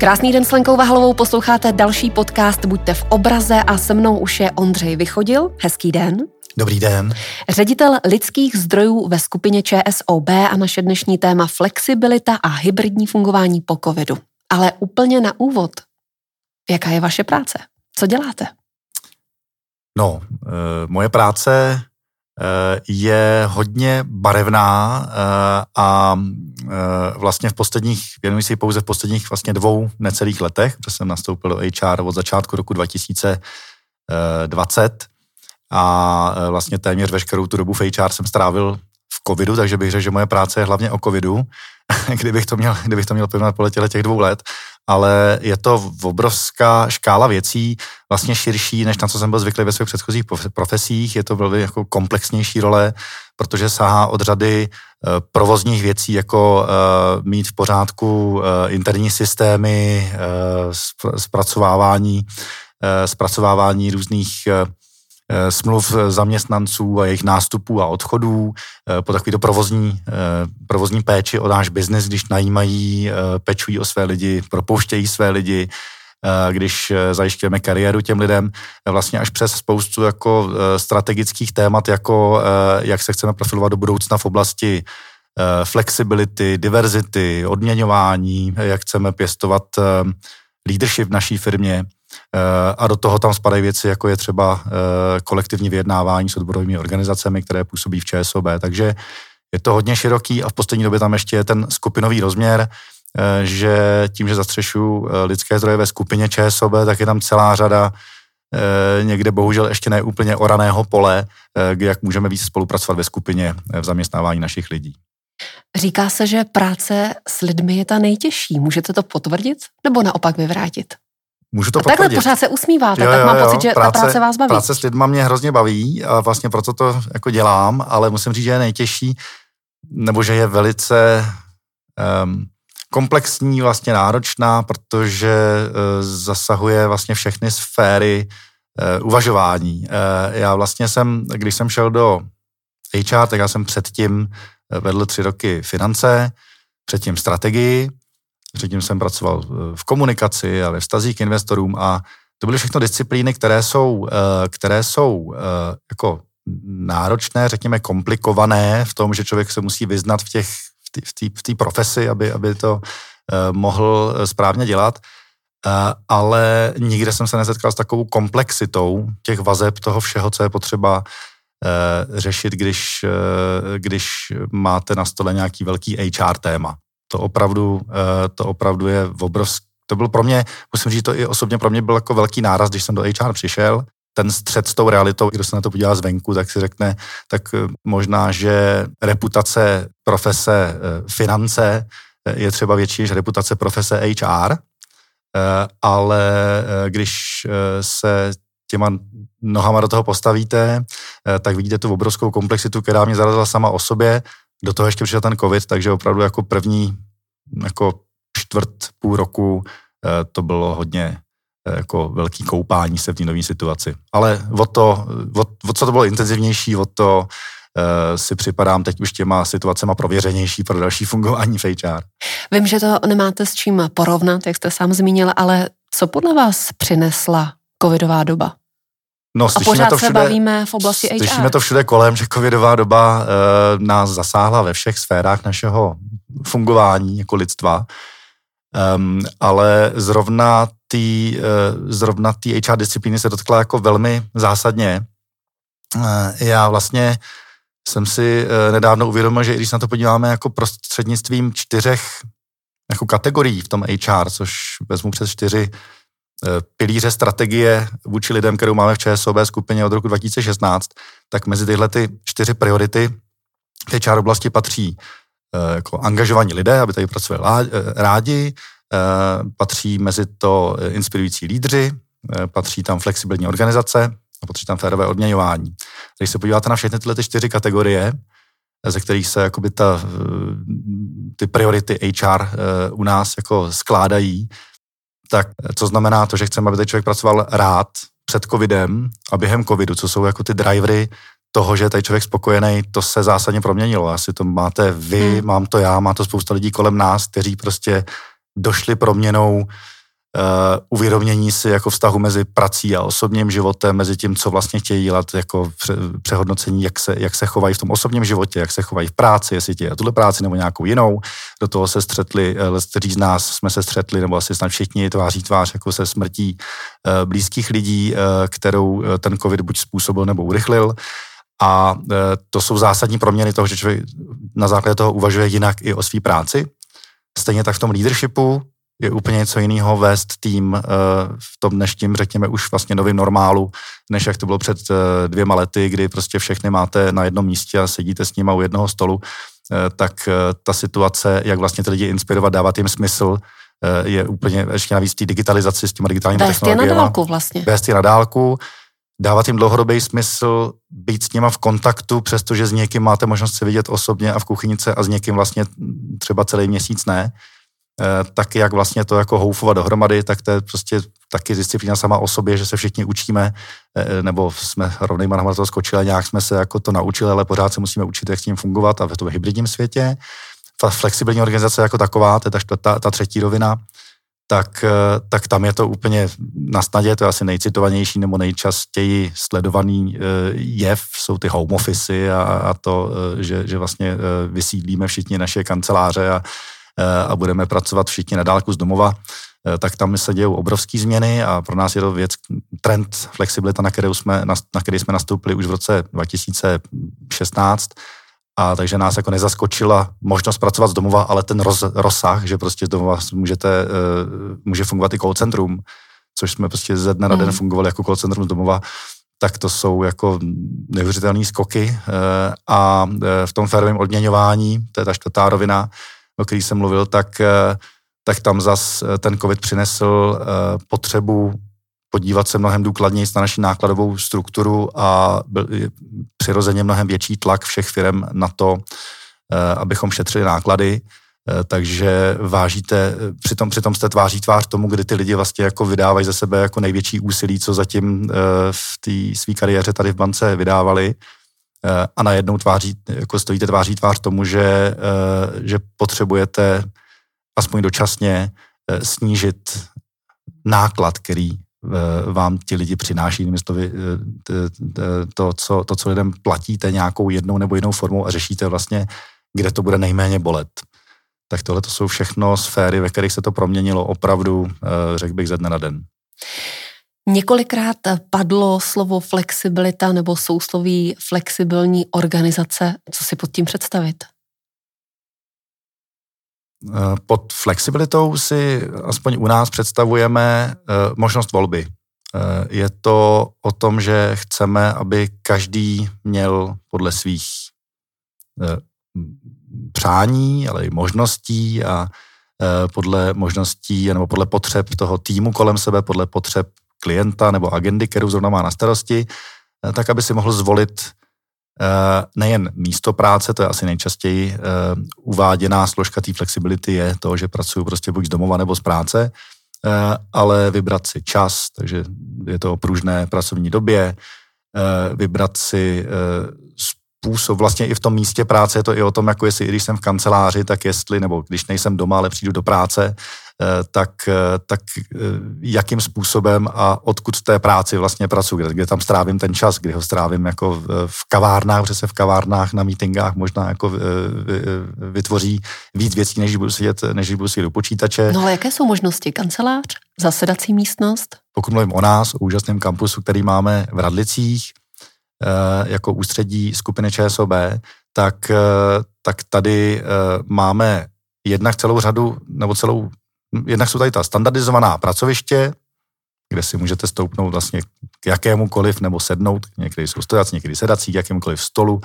Krásný den s Lenkou Vahlovou, posloucháte další podcast Buďte v obraze a se mnou už je Ondřej Vychodil. Hezký den. Dobrý den. Ředitel lidských zdrojů ve skupině ČSOB a naše dnešní téma flexibilita a hybridní fungování po covidu. Ale úplně na úvod, jaká je vaše práce? Co děláte? No, e, moje práce Eh, je hodně barevná eh, a eh, vlastně v posledních, věnuji si pouze v posledních vlastně dvou necelých letech, protože jsem nastoupil do HR od začátku roku 2020 a vlastně téměř veškerou tu dobu v HR jsem strávil covidu, takže bych řekl, že moje práce je hlavně o covidu, kdybych to měl, kdybych to měl pojmenovat podle těch dvou let ale je to obrovská škála věcí, vlastně širší, než na co jsem byl zvyklý ve svých předchozích profesích. Je to velmi jako komplexnější role, protože sahá od řady eh, provozních věcí, jako eh, mít v pořádku eh, interní systémy, zpracovávání, zpracovávání různých smluv zaměstnanců a jejich nástupů a odchodů, eh, po takovýto provozní, eh, provozní péči o náš biznis, když najímají, pečují o své lidi, propouštějí své lidi, když zajišťujeme kariéru těm lidem, vlastně až přes spoustu jako strategických témat, jako jak se chceme profilovat do budoucna v oblasti flexibility, diverzity, odměňování, jak chceme pěstovat leadership v naší firmě, Eh, a do toho tam spadají věci, jako je třeba eh, kolektivní vyjednávání s odborovými organizacemi, které působí v ČSOB. Takže je to hodně široký a v poslední době tam ještě je ten skupinový rozměr, eh, že tím, že zastřešu lidské zdroje ve skupině ČSOB, tak je tam celá řada někde bohužel ještě neúplně oraného pole, jak můžeme víc spolupracovat ve skupině v zaměstnávání našich lidí. Říká se, že práce s lidmi je ta nejtěžší. Můžete to potvrdit nebo naopak vyvrátit? Můžu to a takhle pořád se usmíváte, jo, jo, tak mám jo, pocit, že práce, ta práce vás baví. Práce s lidma mě hrozně baví a vlastně proto to jako dělám, ale musím říct, že je nejtěžší, nebo že je velice um, komplexní, vlastně náročná, protože uh, zasahuje vlastně všechny sféry uh, uvažování. Uh, já vlastně jsem, když jsem šel do HR, tak já jsem předtím vedl tři roky finance, předtím strategii, Předtím jsem pracoval v komunikaci a ve vztazích k investorům a to byly všechno disciplíny, které jsou, eh, které jsou eh, jako náročné, řekněme komplikované v tom, že člověk se musí vyznat v těch v té profesi, aby, aby to eh, mohl správně dělat. Ale nikde jsem se nesetkal s takovou komplexitou těch vazeb toho všeho, co je potřeba řešit, když, když máte na stole nějaký velký HR téma to opravdu, eh, to opravdu je obrovský. To byl pro mě, musím říct, to i osobně pro mě byl jako velký náraz, když jsem do HR přišel, ten střed s tou realitou, kdo se na to podívá zvenku, tak si řekne, tak eh, možná, že reputace profese eh, finance je třeba větší než reputace profese HR, ale když se těma nohama do toho postavíte, tak vidíte tu obrovskou komplexitu, která mě zarazila sama o sobě do toho ještě přišel ten covid, takže opravdu jako první jako čtvrt, půl roku eh, to bylo hodně eh, jako velký koupání se v té nové situaci. Ale o to, o, o co to bylo intenzivnější, o to uh, si připadám teď už těma situacema prověřenější pro další fungování v HR. Vím, že to nemáte s čím porovnat, jak jste sám zmínil, ale co podle vás přinesla covidová doba? No, a pořád to všude, se bavíme v oblasti HR. Slyšíme to všude kolem, že covidová doba e, nás zasáhla ve všech sférách našeho fungování jako lidstva, um, ale zrovna ty, uh, zrovna ty HR disciplíny se dotkla jako velmi zásadně. Uh, já vlastně jsem si uh, nedávno uvědomil, že i když se na to podíváme jako prostřednictvím čtyřech jako kategorií v tom HR, což vezmu přes čtyři Eh, pilíře strategie vůči lidem, kterou máme v ČSOB skupině od roku 2016, tak mezi tyhle ty čtyři priority v HR oblasti patří eh, jako angažovaní lidé, aby tady pracovali eh, rádi, patří mezi to inspirující lídři, patří tam flexibilní organizace a patří tam férové odměňování. Když se podíváte na všechny tyhle ty čtyři kategorie, ze kterých se jakoby ta, ty priority HR u nás jako skládají, tak co znamená to, že chceme, aby ten člověk pracoval rád před covidem a během covidu, co jsou jako ty drivery toho, že je tady člověk spokojený, to se zásadně proměnilo. Asi to máte vy, hmm. mám to já, má to spousta lidí kolem nás, kteří prostě došli proměnou uvědomění si jako vztahu mezi prací a osobním životem, mezi tím, co vlastně chtějí dělat, jako přehodnocení, jak se, jak se chovají v tom osobním životě, jak se chovají v práci, jestli dělají tuhle práci nebo nějakou jinou. Do toho se střetli, uh, kteří z nás jsme se střetli, nebo asi snad všichni tváří tvář jako se smrtí uh, blízkých lidí, kterou ten covid buď způsobil nebo urychlil. A to jsou zásadní proměny toho, že člověk na základě toho uvažuje jinak i o své práci. Stejně tak v tom leadershipu je úplně něco jiného vést tým uh, v tom dnešním, řekněme, už vlastně novém normálu, než jak to bylo před uh, dvěma lety, kdy prostě všechny máte na jednom místě a sedíte s nimi u jednoho stolu, uh, tak ta situace, jak vlastně ty lidi inspirovat, dávat jim smysl, je úplně ještě navíc té digitalizaci s těma digitálními Vést technologiemi. Vést je na dálku vlastně. Vést je na dálku, dávat jim dlouhodobý smysl, být s nima v kontaktu, přestože s někým máte možnost se vidět osobně a v kuchynice a s někým vlastně třeba celý měsíc ne. Eh, tak jak vlastně to jako houfovat dohromady, tak to je prostě taky disciplína sama o sobě, že se všichni učíme, eh, nebo jsme rovnýma na to skočili, nějak jsme se jako to naučili, ale pořád se musíme učit, jak s tím fungovat a v tom hybridním světě. Ta flexibilní organizace jako taková, to je ta, ta, ta třetí rovina, tak, eh, tak tam je to úplně na snadě, to je asi nejcitovanější nebo nejčastěji sledovaný jev, jsou ty home office a, a to, že, že vlastně vysídlíme všichni naše kanceláře a, Eh, a budeme pracovat všichni na dálku z domova, eh, tak tam se dějou obrovské změny a pro nás je to věc, trend, flexibilita, na, kterou jsme, na, na který jsme nastoupili už v roce 2016, a takže nás jako nezaskočila možnost pracovat z domova, ale ten roz, rozsah, že prostě z domova můžete, uh, může fungovat i call centrum, což jsme prostě ze dne na den mm. fungovali jako call centrum z domova, tak to jsou jako neuvěřitelné skoky uh, a v tom férovém odměňování, to je ta čtvrtá rovina, o který jsem mluvil, tak, eh, tak tam zas eh, ten COVID přinesl eh, potřebu podívat se mnohem důkladněji na naši nákladovou strukturu a byl přirozeně mnohem větší tlak všech firm na to, abychom šetřili náklady. Takže vážíte, přitom, přitom jste tváří tvář tomu, kdy ty lidi vlastně jako vydávají ze sebe jako největší úsilí, co zatím v té své kariéře tady v bance vydávali. Eh, a najednou tváří, jako stojíte tváří tvář tomu, že, eh, že potřebujete aspoň dočasně eh, snížit náklad, který vám ti lidi přináší, jinými to co, to, co lidem platíte nějakou jednou nebo jinou formou a řešíte vlastně, kde to bude nejméně bolet. Tak tohle to jsou všechno sféry, ve kterých se to proměnilo opravdu, řekl bych, ze dne na den. Několikrát padlo slovo flexibilita nebo sousloví flexibilní organizace. Co si pod tím představit? Eh, pod flexibilitou si aspoň u nás představujeme eh, možnost volby. Eh, je to o tom, že chceme, aby každý měl podle svých přání, ale i možností a podle možností nebo podle potřeb toho týmu kolem sebe, podle potřeb klienta nebo agendy, kterou zrovna má na starosti, eh, tak aby si mohl zvolit eh, nejen místo práce, to je asi nejčastěji eh, uváděná složka té flexibility je to, že pracuji prostě buď z domova nebo z práce, ale vybrat si čas, takže je to o pružné pracovní době, vybrat si způsob, vlastně i v tom místě práce je to i o tom, jako jestli, když jsem v kanceláři, tak jestli, nebo když nejsem doma, ale přijdu do práce, Eh, tak, eh, tak eh, jakým způsobem a odkud v té práci vlastně pracuji, kde, kde tam strávím ten čas, kdy ho strávím jako v kavárnách, protože se v kavárnách na meetingách možná jako vytvoří víc věcí, než budu sedět, než budu sedět do počítače. No ale jaké jsou možnosti? Kancelář? Zasedací místnost? Pokud mluvím o nás, o úžasném kampusu, který máme v Radlicích, jako ústředí skupiny ČSOB, tak, tak tady máme jednak celou řadu, nebo celou jednak jsou tady ta standardizovaná pracoviště, kde si můžete stoupnout vlastně k jakémukoliv nebo sednout, někdy jsou stojací, někdy sedací, k jakémukoliv stolu,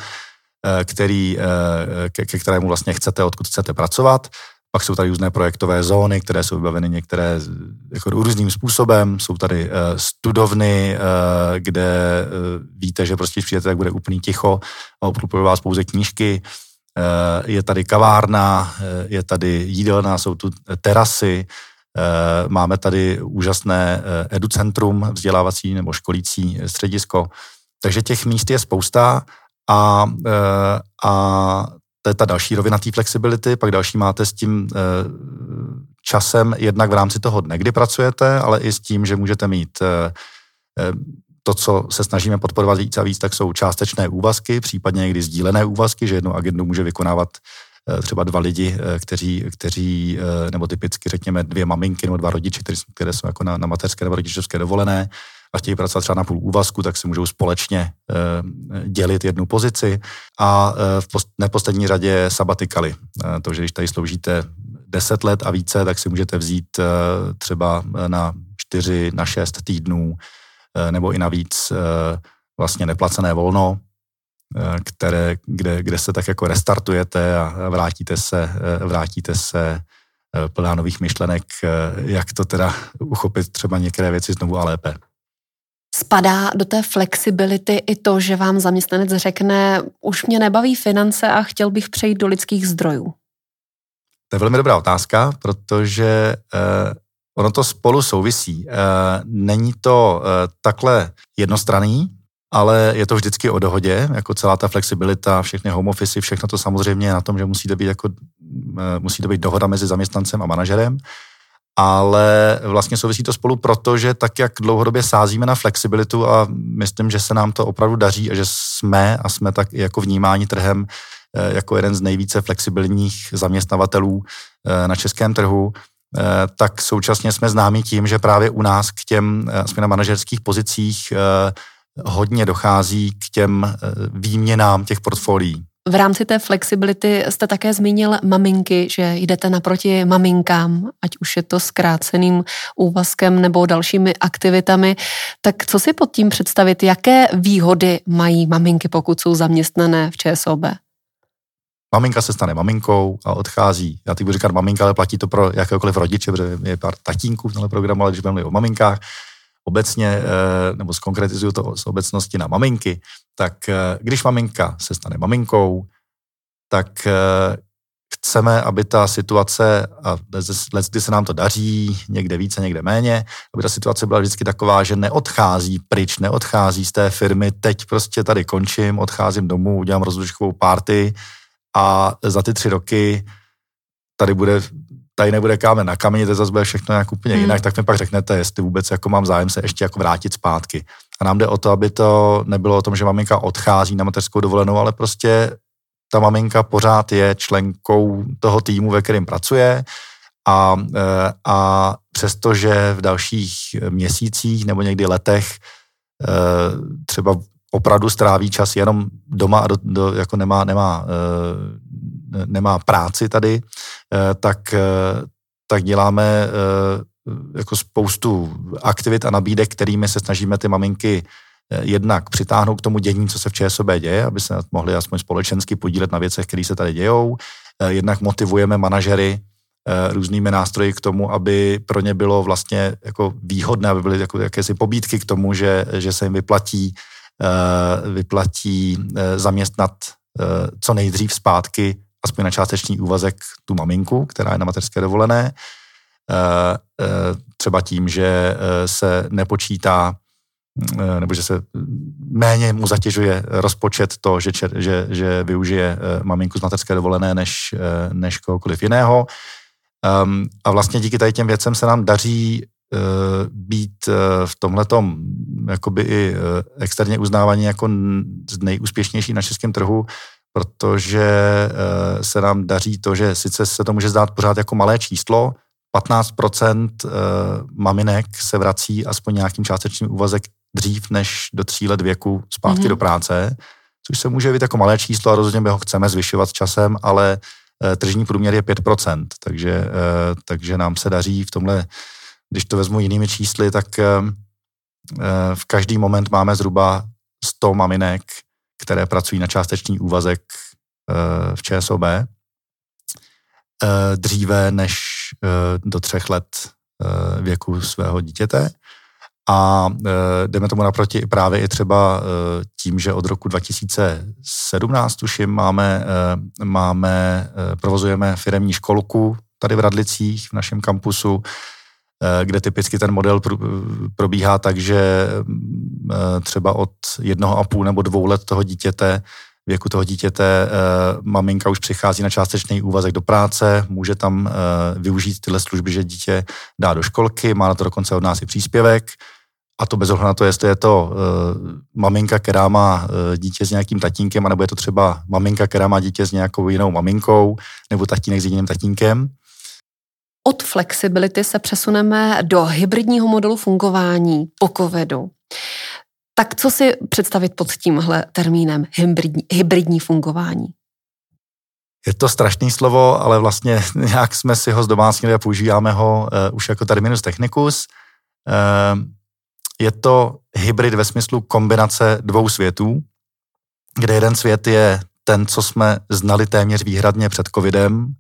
eh, který, eh, ke, ke kterému vlastně chcete, odkud chcete pracovat. Pak jsou tady různé projektové zóny, které jsou vybaveny některé jako různým způsobem. Jsou tady uh, studovny, uh, kde uh, víte, že prostě přijete, tak bude úplný ticho a obklupují vás pouze knížky. Eh, je tady kavárna, eh, je tady jídelna, jsou tu terasy, eh, máme tady úžasné educentrum, vzdělávací nebo školící středisko. Takže těch míst je spousta a, a to je ta další rovina té flexibility, pak další máte s tím časem jednak v rámci toho dne, kdy pracujete, ale i s tím, že můžete mít to, co se snažíme podporovat víc a víc, tak jsou částečné úvazky, případně někdy sdílené úvazky, že jednu agendu může vykonávat třeba dva lidi, kteří, kteří nebo typicky řekněme dvě maminky nebo dva rodiče, které jsou jako na, na mateřské nebo rodičovské dovolené a chtějí pracovat třeba na půl úvazku, tak si můžou společně dělit jednu pozici a v neposlední řadě sabatikaly. To, že když tady sloužíte 10 let a více, tak si můžete vzít třeba na 4, na 6 týdnů nebo i navíc vlastně neplacené volno, Eh, které, kde, kde se tak jako restartujete a vrátíte se, eh, vrátíte se eh, plná nových myšlenek, jak to teda uchopit třeba některé věci znovu a lépe. Spadá do té flexibility i to, že vám zaměstnanec řekne, už mě nebaví finance a chtěl bych přejít do lidských zdrojů? To je velmi dobrá otázka, protože eh, ono to spolu souvisí. Eh, není to eh, takhle jednostranný, ale je to vždycky o dohodě, jako celá ta flexibilita, všechny home office, všechno to samozřejmě je na tom, že musí to být, jako, eh, musí to být dohoda mezi zaměstnancem a manažerem, ale vlastně souvisí to spolu proto, že tak, jak dlouhodobě sázíme na flexibilitu a myslím, že se nám to opravdu daří a že jsme a jsme tak i jako vnímáni trhem eh, jako jeden z nejvíce flexibilních zaměstnavatelů eh, na českém trhu, tak současně jsme známi tím, že právě u nás k těm, jsme na manažerských pozicích, hodně dochází k těm eh, výměnám těch portfolií. V rámci té flexibility jste také zmínil maminky, že jdete naproti maminkám, ať už je to zkráceným úvazkem nebo dalšími aktivitami. Tak co si pod tím představit? Jaké výhody mají maminky, pokud jsou zaměstnané v ČSOB? Maminka se stane maminkou a odchází. Já teď budu říkat maminka, ale platí to pro jakéhokoliv rodiče, protože je pár tatínků v tomhle programu, ale když budeme o maminkách, obecně, eh, nebo zkonkretizuju to z obecnosti na maminky, tak eh, když maminka se stane maminkou, tak eh, chceme, aby ta situace, a kdy se nám to daří, někde více, někde méně, aby ta situace byla vždycky taková, že neodchází pryč, neodchází z té firmy, teď prostě tady končím, odcházím domů, udělám rozlučkovou party a za ty tři roky tady bude tady nebude kámen na kameni, to zase bude všechno nějak úplně hmm. jinak, tak mi pak řeknete, jestli vůbec jako mám zájem se ještě jako vrátit zpátky. A nám jde o to, aby to nebylo o tom, že maminka odchází na mateřskou dovolenou, ale prostě ta maminka pořád je členkou toho týmu, ve kterém pracuje a, e, a přestože v dalších měsících nebo někdy letech e, třeba opravdu stráví čas jenom doma a do, do, jako nemá, nemá, e, nemá práci tady, Eh, tak, eh, tak děláme eh, jako spoustu aktivit a nabídek, kterými se snažíme ty maminky jednak přitáhnout k tomu dění, co se v ČSOB děje, aby se mohli aspoň společensky podílet na věcech, které se tady dějou. Jednak motivujeme manažery různými nástroji k tomu, aby pro ně bylo vlastně jako výhodné, aby byly jako jakési pobídky k tomu, že, že se jim vyplatí, vyplatí zaměstnat co nejdřív zpátky aspoň na částečný úvazek tu maminku, která je na mateřské dovolené, eh, eh, třeba tím, že eh, se nepočítá nebo že se méně mu zatěžuje rozpočet to, že, že, že využije maminku z mateřské dovolené než, než kohokoliv jiného. Um, a vlastně díky tady těm věcem se nám daří být v tomhletom jakoby i externě uznávaní jako nejúspěšnější na českém trhu, protože eh, se nám daří to, že sice se to může zdát pořád jako malé číslo, 15% eh, maminek se vrací aspoň nějakým částečným úvazek dřív než do tří let věku zpátky mm-hmm. do práce, což se může být jako malé číslo a rozhodně my ho chceme zvyšovat časem, ale eh, tržní průměr je 5%, takže, takže nám se daří v tomhle, když to vezmu jinými čísly, tak v každý moment máme zhruba 100 maminek, které pracují na částečný úvazek eh, v ČSOB eh, dříve než eh, do třech let věku svého dítěte. A jdeme tomu naproti právě i třeba tím, že od roku 2017, tuším, máme, máme provozujeme firemní školku tady v Radlicích, v našem kampusu, kde typicky ten model probíhá tak, že eh, třeba od jednoho a půl nebo dvou let toho dítěte věku toho dítěte maminka už přichází na částečný úvazek do práce, může tam využít tyhle služby, že dítě dá do školky, má na to dokonce od nás i příspěvek, a to bez ohledu na to, jestli je to uh, maminka, která má uh, dítě s nějakým tatínkem, anebo je to třeba maminka, která má dítě s nějakou jinou maminkou, nebo tatínek s jiným tatínkem. Od flexibility se přesuneme do hybridního modelu fungování po covidu. Tak co si představit pod tímhle termínem hybridní, hybridní fungování? Je to strašný slovo, ale vlastně nějak jsme si ho zdomácnili a používáme ho uh, už jako terminus technicus. Uh, je to hybrid ve smyslu kombinace dvou světů, kde jeden svět je ten, co jsme znali téměř výhradně před covidem,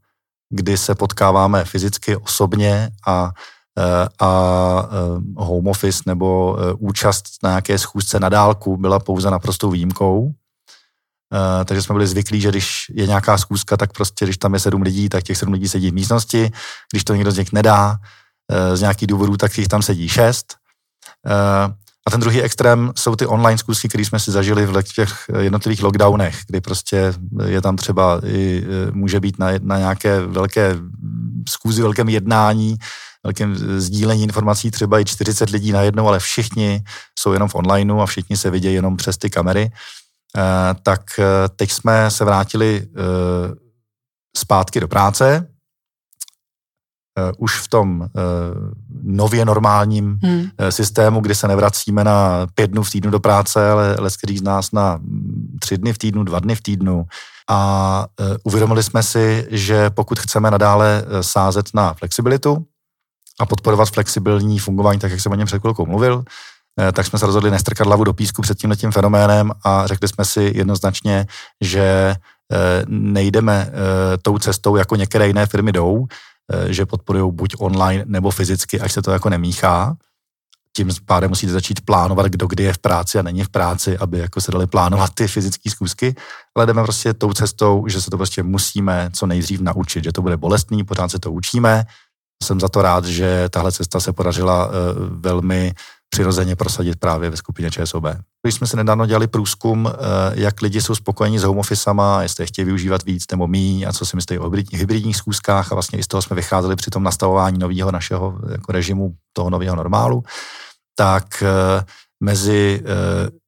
kdy se potkáváme fyzicky, osobně a, eh, a eh, home office nebo eh, účast na nějaké schůzce na dálku byla pouze naprostou výjimkou. Takže jsme byli zvyklí, že když je nějaká schůzka, tak prostě, když tam je sedm lidí, tak těch sedm lidí sedí v místnosti. Když to někdo z nich nedá z nějakých důvodů, tak jich tam sedí šest. A ten druhý extrém jsou ty online zkusky, které jsme si zažili v těch jednotlivých lockdownech, kdy prostě je tam třeba i, eh, může být na, na nějaké velké zkůzi, velkém jednání, velkém sdílení informací třeba i 40 lidí najednou, ale všichni jsou jenom v onlineu a všichni se vidějí jenom přes ty kamery. Eh, tak teď jsme se vrátili zpátky do práce, už v tom uh, nově normálním hmm. uh, systému, kdy se nevracíme na pět dnů v týdnu do práce, ale leský z nás na mm, tři dny v týdnu, dva dny v týdnu. A uh, uvědomili jsme si, že pokud chceme nadále sázet na flexibilitu a podporovat flexibilní fungování, tak jak jsem o něm před chvilkou mluvil, tak jsme se rozhodli nestrkat hlavu do písku před tímhle fenoménem a řekli jsme si jednoznačně, že nejdeme tou cestou, jako některé jiné firmy jdou, Eh, že podporují buď online nebo fyzicky, až se to jako nemíchá. Tím pádem musíte začít plánovat, kdo kdy je v práci a není v práci, aby jako se dali plánovat ty fyzické zkusky, ale jdeme prostě tou cestou, že se to prostě musíme co nejdřív naučit, že to bude bolestný, pořád se to učíme. Jsem za to rád, že tahle cesta se podařila uh, velmi přirozeně prosadit právě ve skupině ČSOB. Když jsme si nedávno dělali průzkum, eh, jak lidi jsou spokojení s home officema, jestli je chtějí využívat víc nebo míň a co si myslí o hybridních schůzkách a vlastně i z toho jsme vycházeli při tom nastavování nového našeho jako režimu, toho nového normálu, tak eh, mezi eh,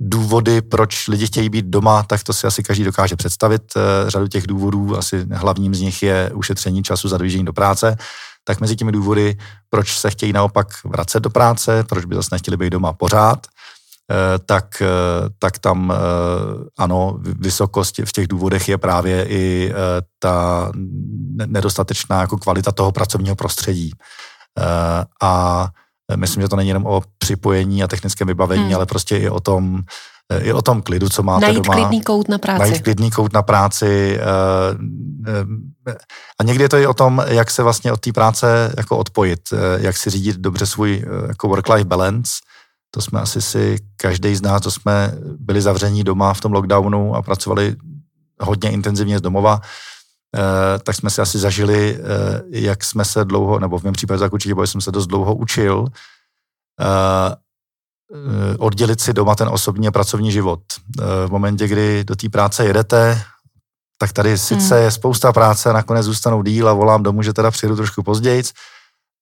důvody, proč lidi chtějí být doma, tak to si asi každý dokáže představit. Řadu těch důvodů, asi hlavním z nich je ušetření času za dojíždění do práce tak mezi těmi důvody, proč se chtějí naopak vracet do práce, proč by zase nechtěli být doma pořád, eh, tak, eh, tak tam eh, ano, vysokost v těch důvodech je právě i ta nedostatečná jako kvalita toho pracovního prostředí. A myslím, že to není jenom o připojení a technickém vybavení, hmm. ale prostě i o tom, i o tom klidu, co máte najít doma. klidný kout na práci. Najít klidný kout na práci. Eh, eh, a někdy je to i o tom, jak se vlastně od té práce jako odpojit, eh, jak si řídit dobře svůj jako work-life balance. To jsme asi si, každý z nás, to jsme byli zavření doma v tom lockdownu a pracovali hodně intenzivně z domova, tak jsme si asi zažili, jak jsme se dlouho, nebo v mém případě tak určitě, bo jsem se dost dlouho učil, Eh, oddělit si doma ten osobní a pracovní život. Eh, v momentě, kdy do té práce jedete, tak tady sice hmm. je spousta práce, nakonec zůstanou díl a volám domů, že teda přijedu trošku později,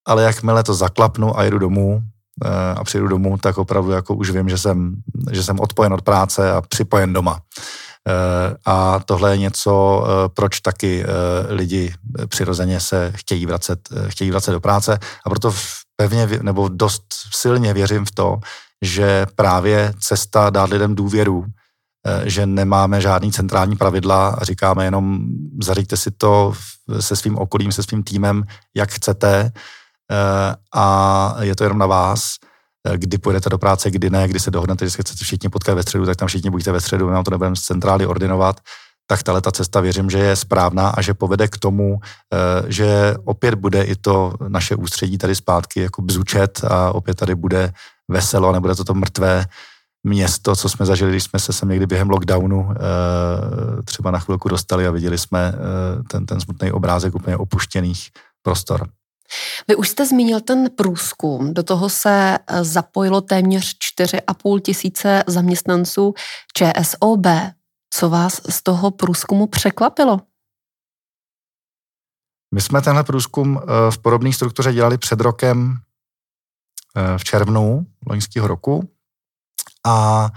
ale jakmile to zaklapnu a jedu domů eh, a přijedu domů, tak opravdu jako už vím, že jsem, že jsem odpojen od práce a připojen doma. A tohle je něco, proč taky lidi přirozeně se chtějí vracet, chtějí vracet do práce. A proto pevně nebo dost silně věřím v to, že právě cesta dát lidem důvěru, eh, že nemáme žádný centrální pravidla a říkáme jenom zařiďte si to se svým okolím, se svým týmem, jak chcete eh, a je to jenom na vás, eh, kdy půjdete do práce, kdy ne, kdy se dohodnete, že se chcete všichni potkat ve středu, tak tam všichni buďte ve středu, nám to nebudeme z centrály ordinovat, tak tahle ta cesta věřím, že je správná a že povede k tomu, že opět bude i to naše ústředí tady zpátky jako bzučet a opět tady bude veselo, nebude to to mrtvé město, co jsme zažili, když jsme se sem někdy během lockdownu eh, třeba na chvilku dostali a viděli jsme eh, ten, ten smutný obrázek úplně opuštěných prostor. Vy už jste zmínil ten průzkum, do toho se eh, zapojilo téměř 4,5 tisíce zaměstnanců ČSOB. Co vás z toho průzkumu překvapilo? My jsme tenhle průzkum eh, v podobné struktuře dělali před rokem eh, v červnu loňského roku a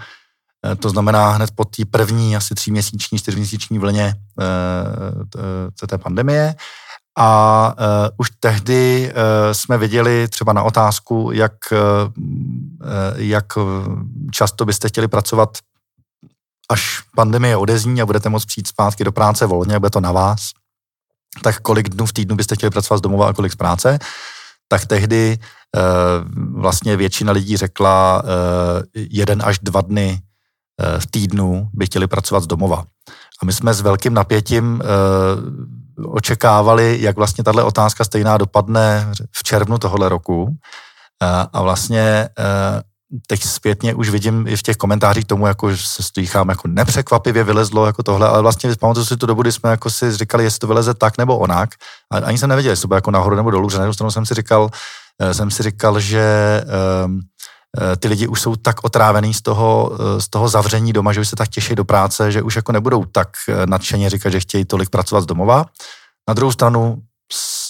to znamená hned po té první asi tříměsíční, čtyřměsíční vlně té pandemie. A uh, už tehdy uh, jsme viděli třeba na otázku, jak, uh, jak často byste chtěli pracovat, až pandemie odezní a budete moct přijít zpátky do práce volně, bude to na vás, tak kolik dnů v týdnu byste chtěli pracovat z domova a kolik z práce, tak tehdy uh, vlastně většina lidí řekla uh, jeden až dva dny uh, v týdnu by chtěli pracovat z domova. A my jsme s velkým napětím očekávali, jak vlastně tahle otázka stejná dopadne v červnu tohohle roku. A vlastně teď zpětně už vidím i v těch komentářích tomu, jako že se stýchám jako nepřekvapivě vylezlo jako tohle, ale vlastně pamatuju si tu dobu, kdy jsme jako si říkali, jestli to vyleze tak nebo onak. A ani jsem nevěděl, jestli to bude jako nahoru nebo dolů, že na jednu stranu jsem si říkal, eh, jsem si říkal, že um, ty lidi už jsou tak otrávený z toho, eh, z toho zavření doma, že už se tak těší do práce, že už jako nebudou tak nadšeně říkat, že chtějí tolik pracovat z domova. Na druhou stranu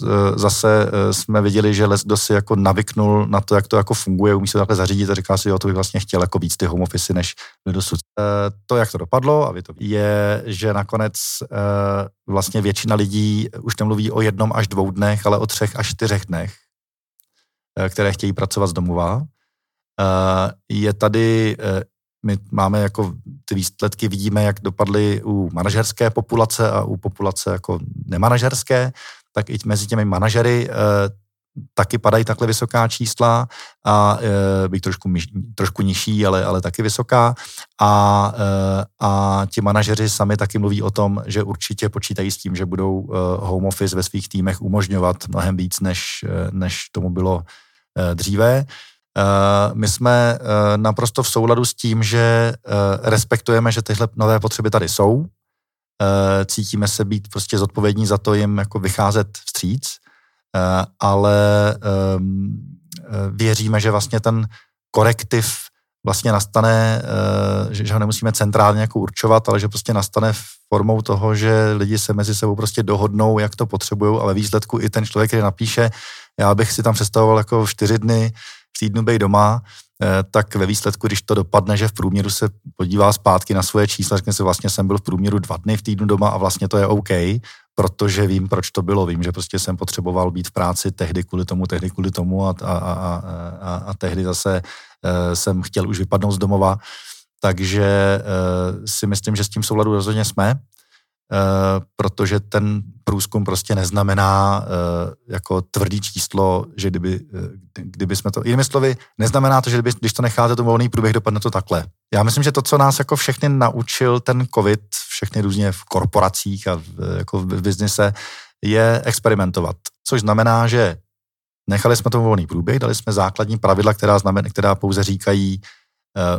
Eh, zase eh, jsme viděli, že les, kdo si jako navyknul na to, jak to jako funguje, umí se takhle zařídit a říká si, jo, to bych vlastně chtěl jako víc ty home office, než dosud. Eh, to, jak to dopadlo, a vy to je, že nakonec vlastně většina lidí už nemluví o jednom až dvou dnech, ale o třech až čtyřech dnech, které chtějí pracovat z domova. Je tady my máme jako ty výsledky, vidíme, jak dopadly u manažerské populace a u populace jako nemanažerské tak i mezi těmi manažery eh, taky padají takhle vysoká čísla a e, bych trošku, trošku nižší, ale, ale taky vysoká. A, e, a ti manažeři sami taky mluví o tom, že určitě počítají s tím, že budou e, home office ve svých týmech umožňovat mnohem víc, než, než tomu bylo e, dříve. E, my jsme e, naprosto v souladu s tím, že e, respektujeme, že tyhle nové potřeby tady jsou, Eh, cítíme se být prostě zodpovědní za to jim jako vycházet vstříc, eh, ale ehm, eh, věříme, že vlastně ten korektiv vlastně nastane, že ho nemusíme centrálně jako určovat, ale že prostě nastane formou toho, že lidi se mezi sebou prostě dohodnou, jak to potřebují, ale výsledku i ten člověk, který napíše, já bych si tam představoval jako čtyři dny týdnu být doma, Eh, tak ve výsledku, když to dopadne, že v průměru se podívá zpátky na svoje čísla, řekne si vlastně jsem byl v průměru dva dny v týdnu doma a vlastně to je OK, protože vím, proč to bylo. Vím, že prostě jsem potřeboval být v práci tehdy kvůli tomu, tehdy kvůli tomu a, a, a, a, a tehdy zase uh, jsem chtěl už vypadnout z domova. Takže uh, si myslím, že s tím souladu rozhodně jsme. Eh, protože ten průzkum prostě neznamená uh, jako tvrdý číslo, že kdyby, uh, kdyby jsme to, jinými slovy, neznamená to, že kdyby, když to necháte to volný průběh, dopadne to takhle. Já myslím, že to, co nás jako všechny naučil ten covid, všechny různě v korporacích a v, jako v biznise, je experimentovat. Což znamená, že nechali jsme to volný průběh, dali jsme základní pravidla, která, znamen, která pouze říkají, Eh,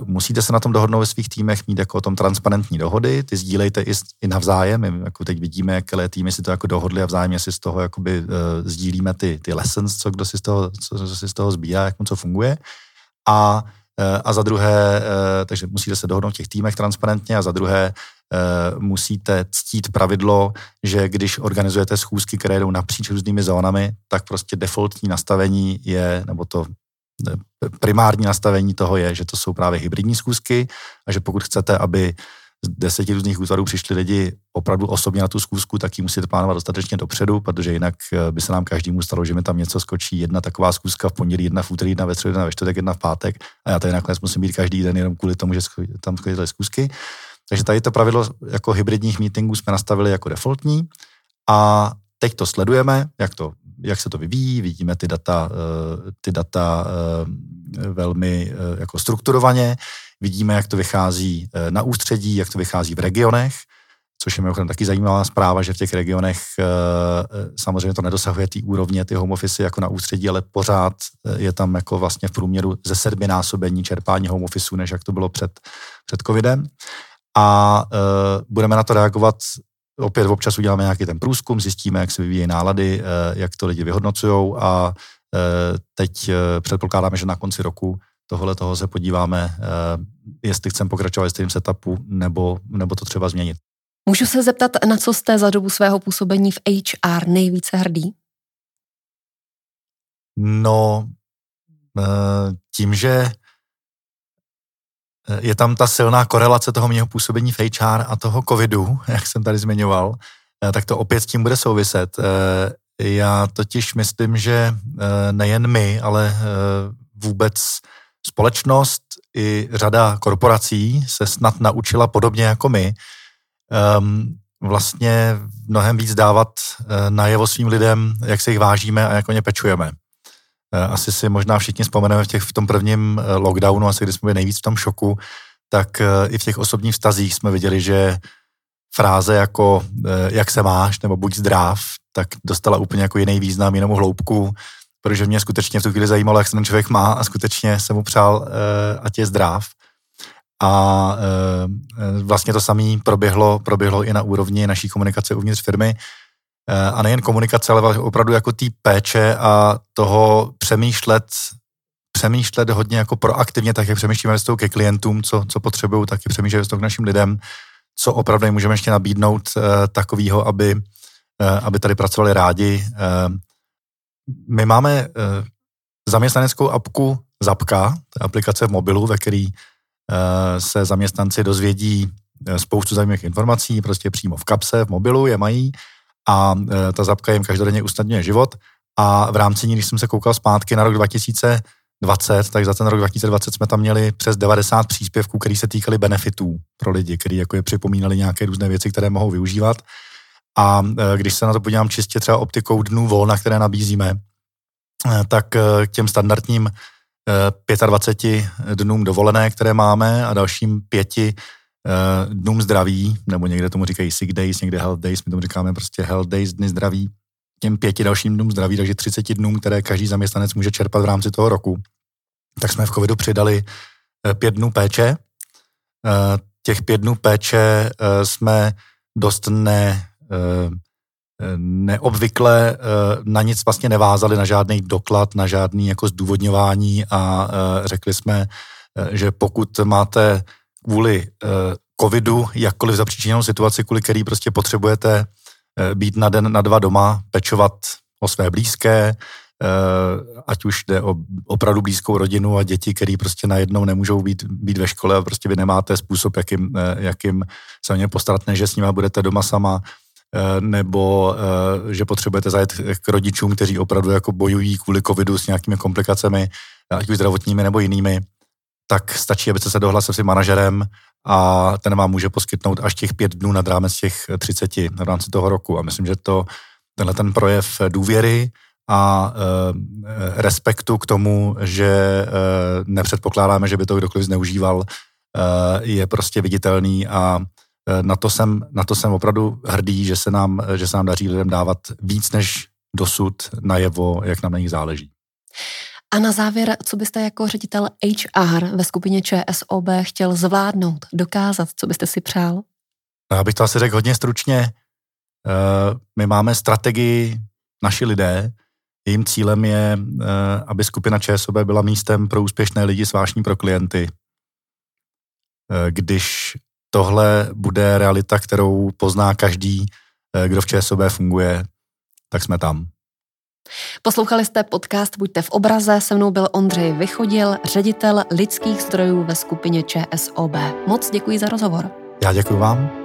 musíte se na tom dohodnout ve svých týmech, mít jako o tom transparentní dohody, ty sdílejte i, i navzájem, my jako teď vidíme, jaké týmy si to jako dohodli a vzájemně si z toho jakoby uh, sdílíme ty, ty lessons, co kdo si z toho, co, co si z toho sbírá, jak mu co funguje. A, uh, a za druhé, uh, takže musíte se dohodnout v těch týmech transparentně a za druhé uh, musíte ctít pravidlo, že když organizujete schůzky, které jdou napříč různými zónami, tak prostě defaultní nastavení je, nebo to primární nastavení toho je, že to jsou právě hybridní schůzky a že pokud chcete, aby z deseti různých útvarů přišli lidi opravdu osobně na tu schůzku, tak ji musíte plánovat dostatečně dopředu, protože jinak eh, by se nám každému stalo, že mi tam něco skočí. Jedna taková schůzka v pondělí, jedna v úterý, jedna ve středu, jedna ve čtvrtek, jedna v pátek a já tady nakonec musím být každý den jenom kvůli tomu, že tam schodí schůzky. Takže tady to pravidlo jako hybridních meetingů jsme nastavili jako defaultní a teď to sledujeme, jak to jak se to vyvíjí, vidíme ty data, eh, ty data eh, velmi eh, jako strukturovaně, vidíme, jak to vychází na ústředí, jak to vychází v regionech, což je mimochodem taky zajímavá zpráva, že v těch regionech samozřejmě to nedosahuje té úrovně, ty home office jako na ústředí, ale pořád je tam jako vlastně v průměru ze sedminásobení čerpání home office, než jak to bylo před, před covidem. A budeme na to reagovat opět občas uděláme nějaký ten průzkum, zjistíme, jak se vyvíjí nálady, eh, jak to lidi vyhodnocují a eh, teď eh, předpokládáme, že na konci roku tohle toho se podíváme, jestli chceme pokračovat v stejném setupu, nebo, nebo to třeba změnit. Můžu se zeptat, na co jste za dobu svého působení v HR nejvíce hrdý? No, tím, že je tam ta silná korelace toho mého působení v HR a toho covidu, jak jsem tady zmiňoval, tak to opět s tím bude souviset. Já totiž myslím, že nejen my, ale vůbec společnost i řada korporací se snad naučila podobně jako my um, vlastně mnohem víc dávat najevo svým lidem, jak se jich vážíme a jak o ně pečujeme. Uh, asi si možná všichni vzpomeneme v, těch, v tom prvním uh, lockdownu, asi kdy jsme byli nejvíc v tom šoku, tak uh, i v těch osobních vztazích jsme viděli, že fráze jako jak se máš nebo buď zdrav, tak dostala úplně jako jiný význam, jinou hloubku, protože mě skutečně v tu chvíli zajímalo, jak se ten člověk má a skutečně jsem mu přál, ať je zdrav. A vlastně to samé proběhlo, proběhlo i na úrovni naší komunikace uvnitř firmy. E, a nejen komunikace, ale opravdu jako té péče a toho přemýšlet, přemýšlet hodně jako proaktivně, tak jak přemýšlíme ve ke klientům, co, co potřebují, tak i přemýšlet k našim lidem, co opravdu můžeme ještě nabídnout e, takového, aby, e, aby tady pracovali rádi. My máme zaměstnaneckou apku Zapka, aplikace v mobilu, ve který Eh, se zaměstnanci dozvědí eh, spoustu zajímavých informací, prostě přímo v kapse, v mobilu je mají a eh, ta zapka jim každodenně usnadňuje život a v rámci ní, když jsem se koukal zpátky na rok 2020, tak za ten rok 2020 jsme tam měli přes 90 příspěvků, které se týkaly benefitů pro lidi, který jako je připomínali nějaké různé věci, které mohou využívat. A když se na to podívám čistě třeba optikou dnů volna, které nabízíme, tak k těm standardním 25 dnům dovolené, které máme a dalším pěti eh, dnům zdraví, nebo někde tomu říkají sick days, někde health days, my tomu říkáme prostě health days, dny zdraví, těm pěti dalším dnům zdraví, takže 30 dnům, které každý zaměstnanec může čerpat v rámci toho roku. Tak jsme v covidu přidali eh, pět dnů péče. Eh, těch pět dnů péče jsme dost ne, neobvykle na nic vlastně nevázali, na žádný doklad, na žádný jako zdůvodňování a řekli jsme, že pokud máte kvůli covidu jakkoliv zapříčiněnou situaci, kvůli který prostě potřebujete být na den, na dva doma, pečovat o své blízké, ať už jde o opravdu blízkou rodinu a děti, který prostě najednou nemůžou být, být ve škole a prostě vy nemáte způsob, jakým, jakým se o ně postarat, že s nimi budete doma sama, Eh, nebo eh, že potřebujete zajet k rodičům, kteří opravdu jako bojují kvůli covidu s nějakými komplikacemi, ať už zdravotními nebo jinými, tak stačí, abyste se dohlásil s manažerem a ten vám může poskytnout až těch pět dnů nad rámec těch 30 v rámci toho roku. A myslím, že to tenhle ten projev důvěry a e, respektu k tomu, že e, nepředpokládáme, že by to kdokoliv zneužíval, e, je prostě viditelný a Eh, na to jsem, na to jsem opravdu hrdý, že se, nám, že se nám daří lidem dávat víc než dosud najevo, jak nám na nich záleží. A na závěr, co byste jako ředitel HR ve skupině ČSOB chtěl zvládnout, dokázat, co byste si přál? No, já bych to asi řekl hodně stručně. Eh, my máme strategii naši lidé. Jejím cílem je, eh, aby skupina ČSOB byla místem pro úspěšné lidi, zvláštní pro klienty. Když tohle bude realita, kterou pozná každý, eh, kdo v ČSOB funguje, tak jsme tam. Poslouchali jste podcast Buďte v obraze, se mnou byl Ondřej Vychodil, ředitel lidských zdrojů ve skupině ČSOB. Moc děkuji za rozhovor. Já děkuji vám.